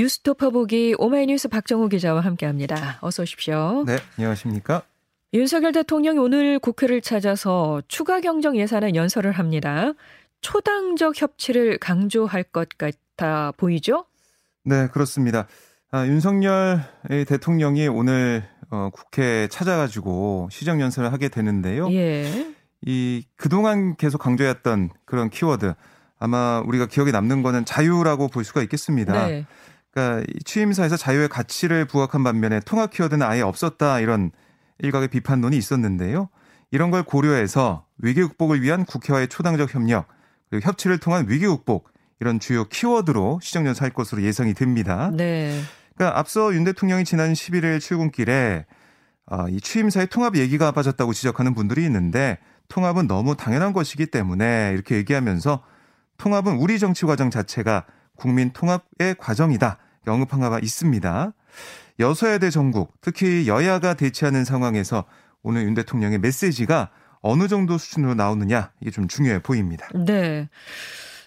뉴스토퍼 보기 오마이뉴스 박정호 기자와 함께합니다. 어서 오십시오. 네, 안녕하십니까? 윤석열 대통령이 오늘 국회를 찾아서 추가 경정 예산안 연설을 합니다. 초당적 협치를 강조할 것 같아 보이죠? 네, 그렇습니다. 아, 윤석열 대통령이 오늘 어, 국회 찾아가지고 시정 연설을 하게 되는데요. 예. 이 그동안 계속 강조했던 그런 키워드 아마 우리가 기억에 남는 거는 자유라고 볼 수가 있겠습니다. 네. 그러니까 취임사에서 자유의 가치를 부각한 반면에 통합 키워드는 아예 없었다 이런 일각의 비판론이 있었는데요. 이런 걸 고려해서 위기 극복을 위한 국회와의 초당적 협력 그리고 협치를 통한 위기 극복 이런 주요 키워드로 시정연설 할 것으로 예상이 됩니다. 네. 그러니까 앞서 윤 대통령이 지난 11일 출근길에 아, 이 취임사에 통합 얘기가 빠졌다고 지적하는 분들이 있는데 통합은 너무 당연한 것이기 때문에 이렇게 얘기하면서 통합은 우리 정치 과정 자체가 국민 통합의 과정이다. 언급한 바가 있습니다. 여소야대 전국, 특히 여야가 대치하는 상황에서 오늘 윤 대통령의 메시지가 어느 정도 수준으로 나오느냐 이게 좀 중요해 보입니다. 네.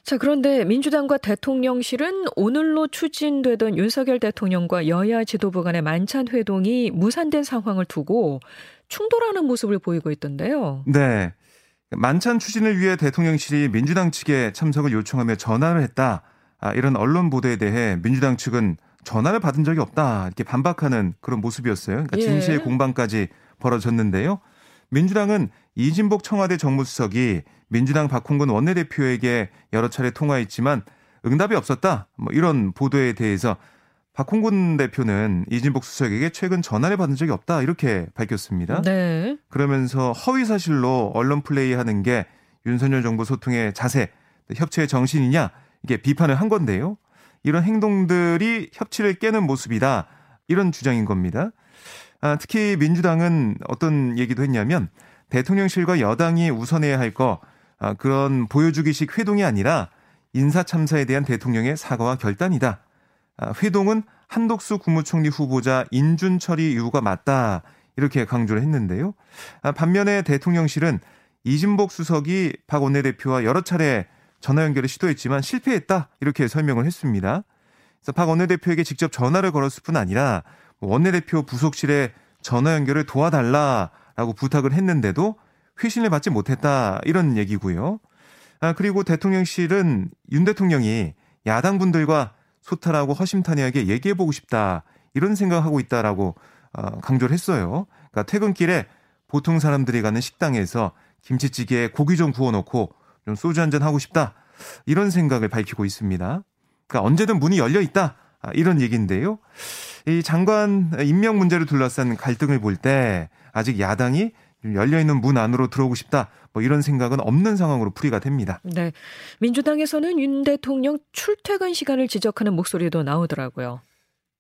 자, 그런데 민주당과 대통령실은 오늘로 추진되던 윤석열 대통령과 여야 지도부 간의 만찬 회동이 무산된 상황을 두고 충돌하는 모습을 보이고 있던데요. 네. 만찬 추진을 위해 대통령실이 민주당 측에 참석을 요청하며 전화를 했다. 아, 이런 언론 보도에 대해 민주당 측은 전화를 받은 적이 없다. 이렇게 반박하는 그런 모습이었어요. 그러니까 예. 진실 공방까지 벌어졌는데요. 민주당은 이진복 청와대 정무수석이 민주당 박홍근 원내대표에게 여러 차례 통화했지만 응답이 없었다. 뭐 이런 보도에 대해서 박홍근 대표는 이진복 수석에게 최근 전화를 받은 적이 없다. 이렇게 밝혔습니다. 네. 그러면서 허위 사실로 언론 플레이하는 게 윤석열 정부 소통의 자세, 협치의 정신이냐 이게 비판을 한 건데요. 이런 행동들이 협치를 깨는 모습이다. 이런 주장인 겁니다. 아, 특히 민주당은 어떤 얘기도 했냐면 대통령실과 여당이 우선해야 할 거 아, 그런 보여주기식 회동이 아니라 인사 참사에 대한 대통령의 사과와 결단이다. 아, 회동은 한독수 국무총리 후보자 인준 처리 이유가 맞다. 이렇게 강조를 했는데요. 아, 반면에 대통령실은 이진복 수석이 박 원내대표와 여러 차례 전화 연결을 시도했지만 실패했다. 이렇게 설명을 했습니다. 그래서 박 원내대표에게 직접 전화를 걸었을 뿐 아니라 뭐 원내대표 부속실에 전화 연결을 도와달라라고 부탁을 했는데도 회신을 받지 못했다. 이런 얘기고요. 아, 그리고 대통령실은 윤 대통령이 야당 분들과 소탈하고 허심탄회하게 얘기해보고 싶다. 이런 생각하고 있다라고 어, 강조를 했어요. 그러니까 퇴근길에 보통 사람들이 가는 식당에서 김치찌개에 고기 좀 구워놓고 좀 소주 한 잔 하고 싶다. 이런 생각을 밝히고 있습니다. 그러니까 언제든 문이 열려 있다. 아, 이런 얘기인데요. 이 장관 임명 문제를 둘러싼 갈등을 볼 때 아직 야당이 열려 있는 문 안으로 들어오고 싶다. 뭐 이런 생각은 없는 상황으로 풀이가 됩니다. 네. 민주당에서는 윤 대통령 출퇴근 시간을 지적하는 목소리도 나오더라고요.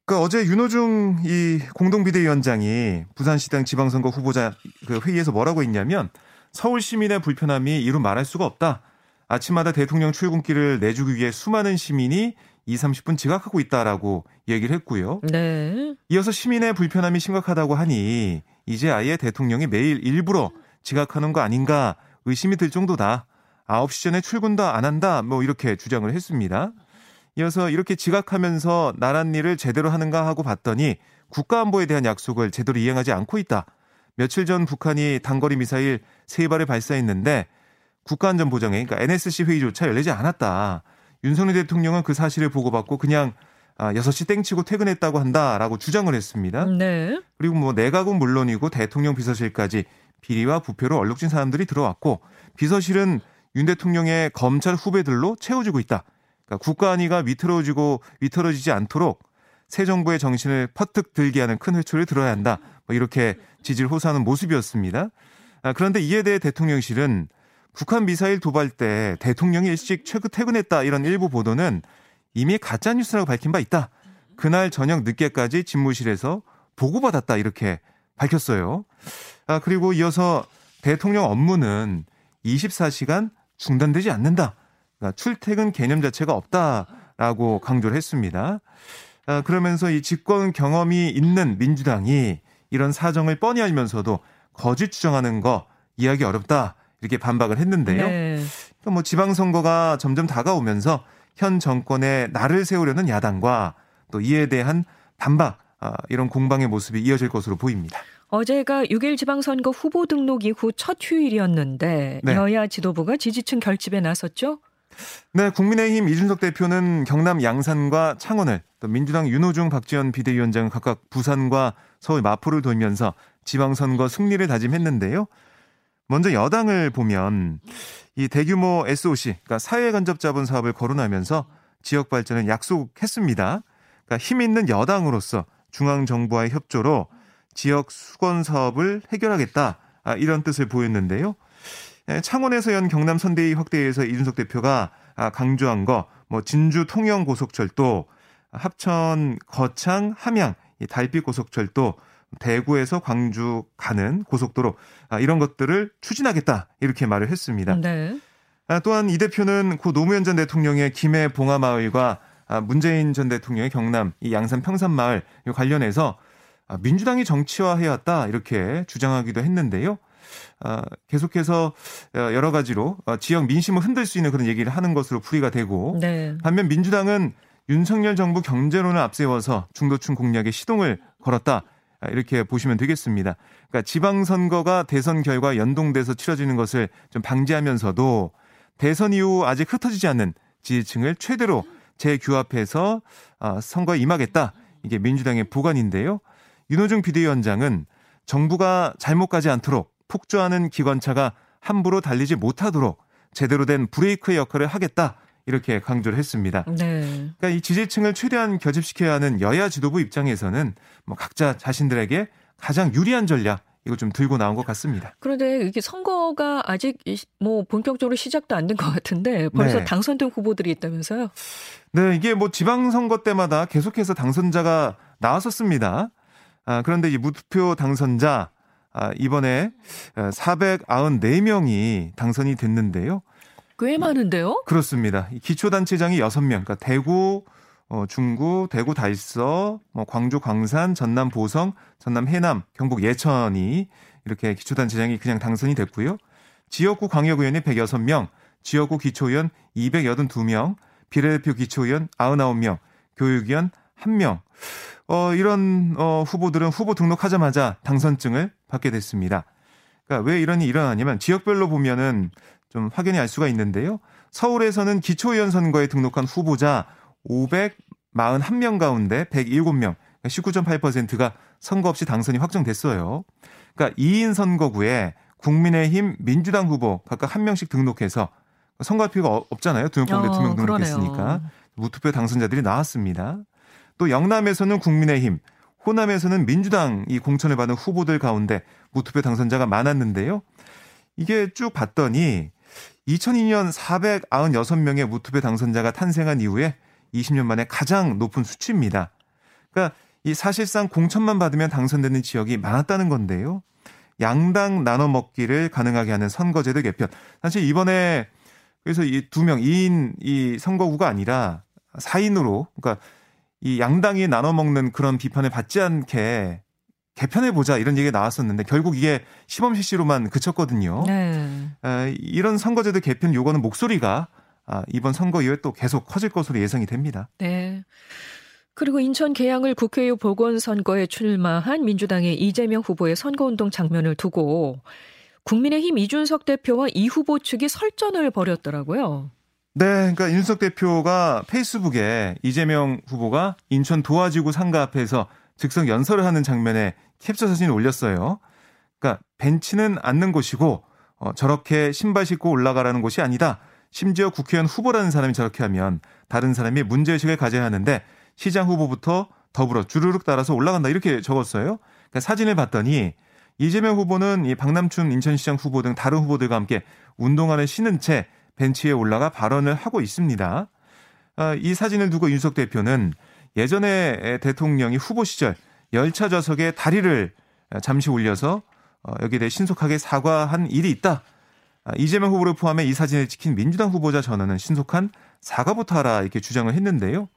그 어제 윤호중 이 공동비대위원장이 부산시당 지방선거 후보자 그 회의에서 뭐라고 했냐면 서울 시민의 불편함이 이루 말할 수가 없다. 아침마다 대통령 출근길을 내주기 위해 수많은 시민이 2, 30분 지각하고 있다라고 얘기를 했고요. 네. 이어서 시민의 불편함이 심각하다고 하니 이제 아예 대통령이 매일 일부러 지각하는 거 아닌가 의심이 들 정도다. 9시 전에 출근도 안 한다. 뭐 이렇게 주장을 했습니다. 이어서 이렇게 지각하면서 나란 일을 제대로 하는가 하고 봤더니 국가안보에 대한 약속을 제대로 이행하지 않고 있다. 며칠 전 북한이 단거리 미사일 세 발을 발사했는데 국가안전보장회, 그러니까 NSC 회의조차 열리지 않았다. 윤석열 대통령은 그 사실을 보고받고 그냥 아, 6시 땡치고 퇴근했다고 한다라고 주장을 했습니다. 네. 그리고 뭐 내각은 물론이고 대통령 비서실까지 비리와 부패로 얼룩진 사람들이 들어왔고 비서실은 윤 대통령의 검찰 후배들로 채워지고 있다. 그러니까 국가 안위가 위태로워지고 위태로워지지 않도록 새 정부의 정신을 퍼뜩 들게 하는 큰 회초리를 들어야 한다. 뭐 이렇게 지지를 호소하는 모습이었습니다. 아, 그런데 이에 대해 대통령실은 북한 미사일 도발 때 대통령이 일찍 최근 퇴근했다 이런 일부 보도는 이미 가짜 뉴스라고 밝힌 바 있다. 그날 저녁 늦게까지 집무실에서 보고받았다 이렇게 밝혔어요. 아, 그리고 이어서 대통령 업무는 24시간 중단되지 않는다. 그러니까 출퇴근 개념 자체가 없다라고 강조를 했습니다. 아, 그러면서 이 집권 경험이 있는 민주당이 이런 사정을 뻔히 알면서도 거짓 주장하는 거 이해하기 어렵다. 이렇게 반박을 했는데요. 네. 뭐 지방선거가 점점 다가오면서 현 정권에 나를 세우려는 야당과 또 이에 대한 반박 아, 이런 공방의 모습이 이어질 것으로 보입니다. 어제가 6일 지방선거 후보 등록 이후 첫 휴일이었는데 네. 여야 지도부가 지지층 결집에 나섰죠? 네, 국민의힘 이준석 대표는 경남 양산과 창원을 또 민주당 윤호중 박지원 비대위원장은 각각 부산과 서울 마포를 돌면서 지방선거 승리를 다짐했는데요. 먼저 여당을 보면 이 대규모 SOC, 그러니까 사회 간접 자본 사업을 거론하면서 지역 발전을 약속했습니다. 그러니까 힘 있는 여당으로서 중앙 정부와의 협조로 지역 수건 사업을 해결하겠다 아, 이런 뜻을 보였는데요. 예, 창원에서 연 경남 선대위 확대에서 이준석 대표가 아, 강조한 거, 뭐 진주 통영 고속철도, 합천 거창 함양 달빛 고속철도, 대구에서 광주 가는 고속도로 아, 이런 것들을 추진하겠다 이렇게 말을 했습니다. 네. 또한 이 대표는 고 노무현 전 대통령의 김해 봉하마을과 문재인 전 대통령의 경남 이 양산 평산마을 관련해서 민주당이 정치화해왔다 이렇게 주장하기도 했는데요. 어, 계속해서 어, 여러 가지로 어, 지역 민심을 흔들 수 있는 그런 얘기를 하는 것으로 풀이가 되고 네. 반면 민주당은 윤석열 정부 경제론을 앞세워서 중도층 공략에 시동을 걸었다. 아, 이렇게 보시면 되겠습니다. 그러니까 지방선거가 대선 결과 연동돼서 치러지는 것을 좀 방지하면서도 대선 이후 아직 흩어지지 않는 지지층을 최대로 재규합해서 선거에 임하겠다. 이게 민주당의 보관인데요. 윤호중 비대위원장은 정부가 잘못 가지 않도록 폭주하는 기관차가 함부로 달리지 못하도록 제대로 된 브레이크의 역할을 하겠다. 이렇게 강조를 했습니다. 네. 그러니까 이 지지층을 최대한 겨집시켜야 하는 여야 지도부 입장에서는 뭐 각자 자신들에게 가장 유리한 전략 이거 좀 들고 나온 것 같습니다. 그런데 이게 선거가 아직 뭐 본격적으로 시작도 안 된 것 같은데 벌써 네. 당선된 후보들이 있다면서요? 네, 이게 뭐 지방선거 때마다 계속해서 당선자가 나왔었습니다. 아, 그런데 이 무투표 당선자 아, 이번에 494명이 당선이 됐는데요. 꽤 많은데요? 그렇습니다. 기초단체장이 6명, 그러니까 대구, 어, 중구, 대구 달서, 뭐 광주 광산, 전남 보성, 전남 해남, 경북 예천이 이렇게 기초단체장이 그냥 당선이 됐고요. 지역구 광역의원이 106명, 지역구 기초의원 282명, 비례대표 기초의원 99명, 교육위원 1명. 어, 이런 어, 후보들은 후보 등록하자마자 당선증을 받게 됐습니다. 그러니까 왜 이런 일이 일어나냐면 지역별로 보면은 좀 확연히 알 수가 있는데요. 서울에서는 기초의원 선거에 등록한 후보자 541명 가운데 107명, 19.8%가 선거 없이 당선이 확정됐어요. 그러니까 2인 선거구에 국민의힘, 민주당 후보 각각 한 명씩 등록해서 선거할 필요가 없잖아요. 두 명 가운데 어, 두명 등록했으니까. 무투표 당선자들이 나왔습니다. 또 영남에서는 국민의힘, 호남에서는 민주당이 공천을 받은 후보들 가운데 무투표 당선자가 많았는데요. 이게 쭉 봤더니 2002년 496명의 무투표 당선자가 탄생한 이후에 20년 만에 가장 높은 수치입니다. 그러니까 이 사실상 공천만 받으면 당선되는 지역이 많았다는 건데요. 양당 나눠 먹기를 가능하게 하는 선거제도 개편. 사실 이번에 그래서 이 두 명, 2인 이 선거구가 아니라 4인으로 그러니까 이 양당이 나눠 먹는 그런 비판을 받지 않게 개편해 보자 이런 얘기가 나왔었는데 결국 이게 시범 실시로만 그쳤거든요. 네. 에, 이런 선거제도 개편 요구하는 목소리가 아, 이번 선거 이후에 또 계속 커질 것으로 예상이 됩니다. 네. 그리고 인천 계양을 국회의원 보궐선거에 출마한 민주당의 이재명 후보의 선거운동 장면을 두고 국민의힘 이준석 대표와 이 후보 측이 설전을 벌였더라고요. 네, 그러니까 윤석 대표가 페이스북에 이재명 후보가 인천 도화지구 상가 앞에서 즉석 연설을 하는 장면에 캡처 사진을 올렸어요. 그러니까 벤치는 앉는 곳이고 어, 저렇게 신발 신고 올라가라는 곳이 아니다. 심지어 국회의원 후보라는 사람이 저렇게 하면 다른 사람이 문제의식을 가져야 하는데 시장 후보부터 더불어 주르륵 따라서 올라간다 이렇게 적었어요. 그러니까 사진을 봤더니 이재명 후보는 이 박남춘 인천시장 후보 등 다른 후보들과 함께 운동화를 신은 채 벤치에 올라가 발언을 하고 있습니다. 아, 이 사진을 두고 윤석 대표는 예전에 대통령이 후보 시절 열차 좌석에 다리를 잠시 올려서 어, 여기에 대해 신속하게 사과한 일이 있다. 아, 이재명 후보를 포함해 이 사진을 찍힌 민주당 후보자 전원은 신속한 사과부터 하라 이렇게 주장을 했는데요.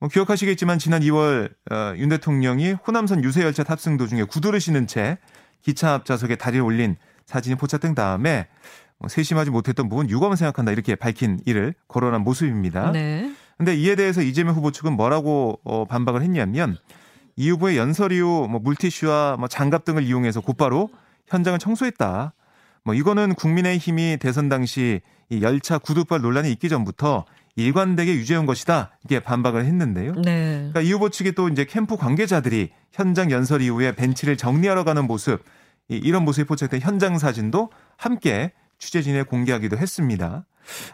뭐 기억하시겠지만 지난 2월 어, 윤 대통령이 호남선 유세 열차 탑승 도중에 구두를 신은 채 기차 앞 좌석에 다리를 올린 사진이 포착된 다음에 뭐 세심하지 못했던 부분 유감을 생각한다 이렇게 밝힌 일을 거론한 모습입니다. 네. 근데 이에 대해서 이재명 후보 측은 뭐라고 어, 반박을 했냐면 이 후보의 연설 이후 뭐 물티슈와 뭐 장갑 등을 이용해서 곧바로 현장을 청소했다. 뭐 이거는 국민의힘이 대선 당시 이 열차 구두발 논란이 있기 전부터 일관되게 유지해온 것이다. 이게 반박을 했는데요. 네. 그러니까 이 후보 측이 또 이제 캠프 관계자들이 현장 연설 이후에 벤치를 정리하러 가는 모습, 이런 모습이 포착된 현장 사진도 함께 취재진에 공개하기도 했습니다.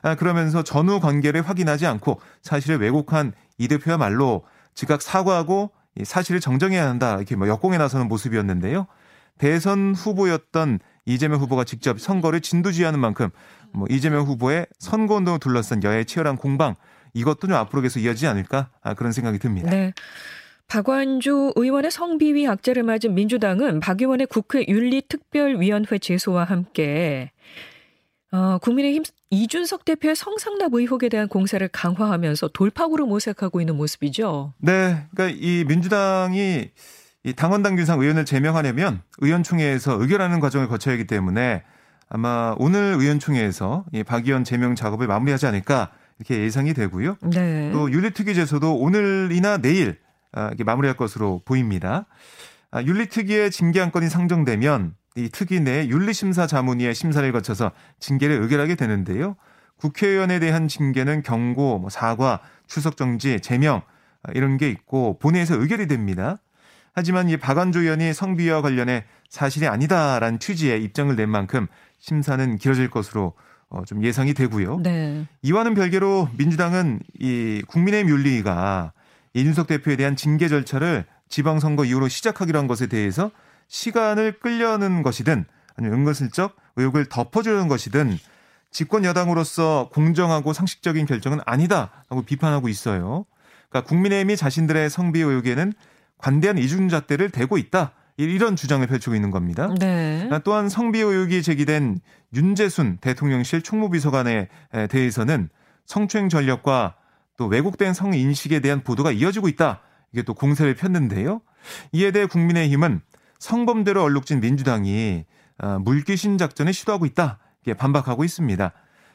아, 그러면서 전후 관계를 확인하지 않고 사실을 왜곡한 이 대표야말로 즉각 사과하고 사실을 정정해야 한다. 이렇게 뭐 역공에 나서는 모습이었는데요. 대선 후보였던 이재명 후보가 직접 선거를 진두지휘하는 만큼 뭐 이재명 후보의 선거 운동을 둘러싼 여야의 치열한 공방 이것도 좀 앞으로 계속 이어지지 않을까 아, 그런 생각이 듭니다. 네. 박완주 의원의 성비위 악재를 맞은 민주당은 박 의원의 국회 윤리특별위원회 제소와 함께 어, 국민의힘 이준석 대표의 성상납 의혹에 대한 공세를 강화하면서 돌파구를 모색하고 있는 모습이죠. 네, 그러니까 이 민주당이 이 당원 당 규상 의원을 제명하려면 의원총회에서 의결하는 과정을 거쳐야 하기 때문에 아마 오늘 의원총회에서 이박 의원 제명 작업을 마무리하지 않을까 이렇게 예상이 되고요. 네. 또 윤리특위제소도 오늘이나 내일 아, 이렇게 마무리할 것으로 보입니다. 아, 윤리특위의 징계 안건이 상정되면 이 특위 내 윤리심사 자문위의 심사를 거쳐서 징계를 의결하게 되는데요. 국회의원에 대한 징계는 경고, 뭐 사과, 출석 정지, 제명 아, 이런 게 있고 본회의에서 의결이 됩니다. 하지만 이 박완조 의원이 성비와 관련해 사실이 아니다라는 취지의 입장을 낸 만큼 심사는 길어질 것으로 어, 좀 예상이 되고요. 네. 이와는 별개로 민주당은 이 국민의힘 윤리위가 이준석 대표에 대한 징계 절차를 지방선거 이후로 시작하기로 한 것에 대해서 시간을 끌려는 것이든 아니면 은근슬쩍 의혹을 덮어주려는 것이든 집권 여당으로서 공정하고 상식적인 결정은 아니다라고 비판하고 있어요. 그러니까 국민의힘이 자신들의 성비 의혹에는 관대한 이중잣대를 대고 있다. 이런 주장을 펼치고 있는 겁니다. 네. 또한 성비 의혹이 제기된 윤재순 대통령실 총무비서관에 대해서는 성추행 전력과 또 왜곡된 성인식에 대한 보도가 이어지고 있다. 이게 또 공세를 폈는데요. 이에 대해 국민의힘은 성범대로 얼룩진 민주당이 아, 물귀신 작전을 시도하고 있다. 반박하고 있습니다.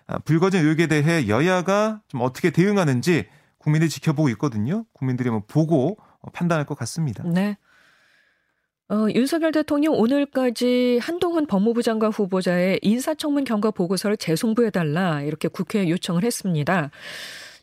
아, 불거진 의혹에 대해 여야가 좀 어떻게 대응하는지 국민들이 지켜보고 있거든요. 국민들이 뭐 보고 판단할 것 같습니다. 네. 어, 윤석열 대통령 오늘까지 한동훈 법무부 장관 후보자의 인사청문 경과 보고서를 재송부해달라 이렇게 국회에 요청을 했습니다.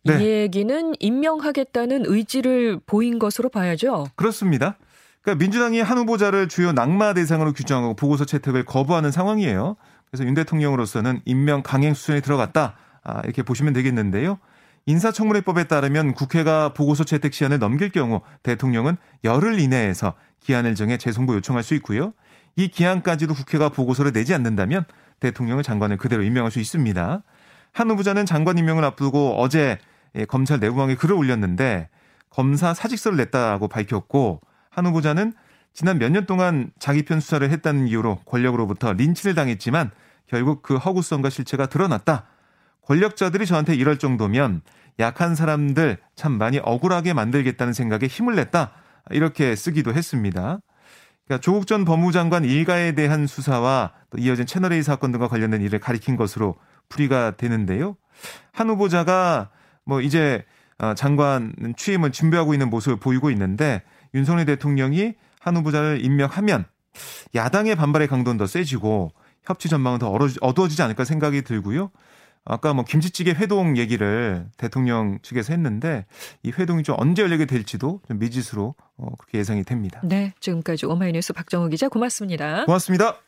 네. 이 얘기는 임명하겠다는 의지를 보인 것으로 봐야죠. 그렇습니다. 그러니까 민주당이 한 후보자를 주요 낙마 대상으로 규정하고 보고서 채택을 거부하는 상황이에요. 그래서 윤 대통령으로서는 임명 강행 수준에 들어갔다. 아, 이렇게 보시면 되겠는데요. 인사청문회법에 따르면 국회가 보고서 채택 시한을 넘길 경우 대통령은 열흘 이내에서 기한을 정해 재송부 요청할 수 있고요. 이 기한까지도 국회가 보고서를 내지 않는다면 대통령을 장관을 그대로 임명할 수 있습니다. 한 후보자는 장관 임명을 앞두고 어제 검찰 내부망에 글을 올렸는데 검사 사직서를 냈다고 밝혔고 한 후보자는 지난 몇 년 동안 자기 편 수사를 했다는 이유로 권력으로부터 린치를 당했지만 결국 그 허구성과 실체가 드러났다. 권력자들이 저한테 이럴 정도면 약한 사람들 참 많이 억울하게 만들겠다는 생각에 힘을 냈다. 이렇게 쓰기도 했습니다. 그러니까 조국 전 법무장관 일가에 대한 수사와 또 이어진 채널A 사건 등과 관련된 일을 가리킨 것으로 풀이가 되는데요. 한 후보자가 뭐 이제 어, 장관 취임을 준비하고 있는 모습을 보이고 있는데 윤석열 대통령이 한 후보자를 임명하면 야당의 반발의 강도는 더 세지고 협치 전망은 더 어두워지지 않을까 생각이 들고요. 아까 뭐 김치찌개 회동 얘기를 대통령 측에서 했는데 이 회동이 좀 언제 열리게 될지도 좀 미지수로 어, 그렇게 예상이 됩니다. 네, 지금까지 오마이뉴스 박정우 기자 고맙습니다. 고맙습니다.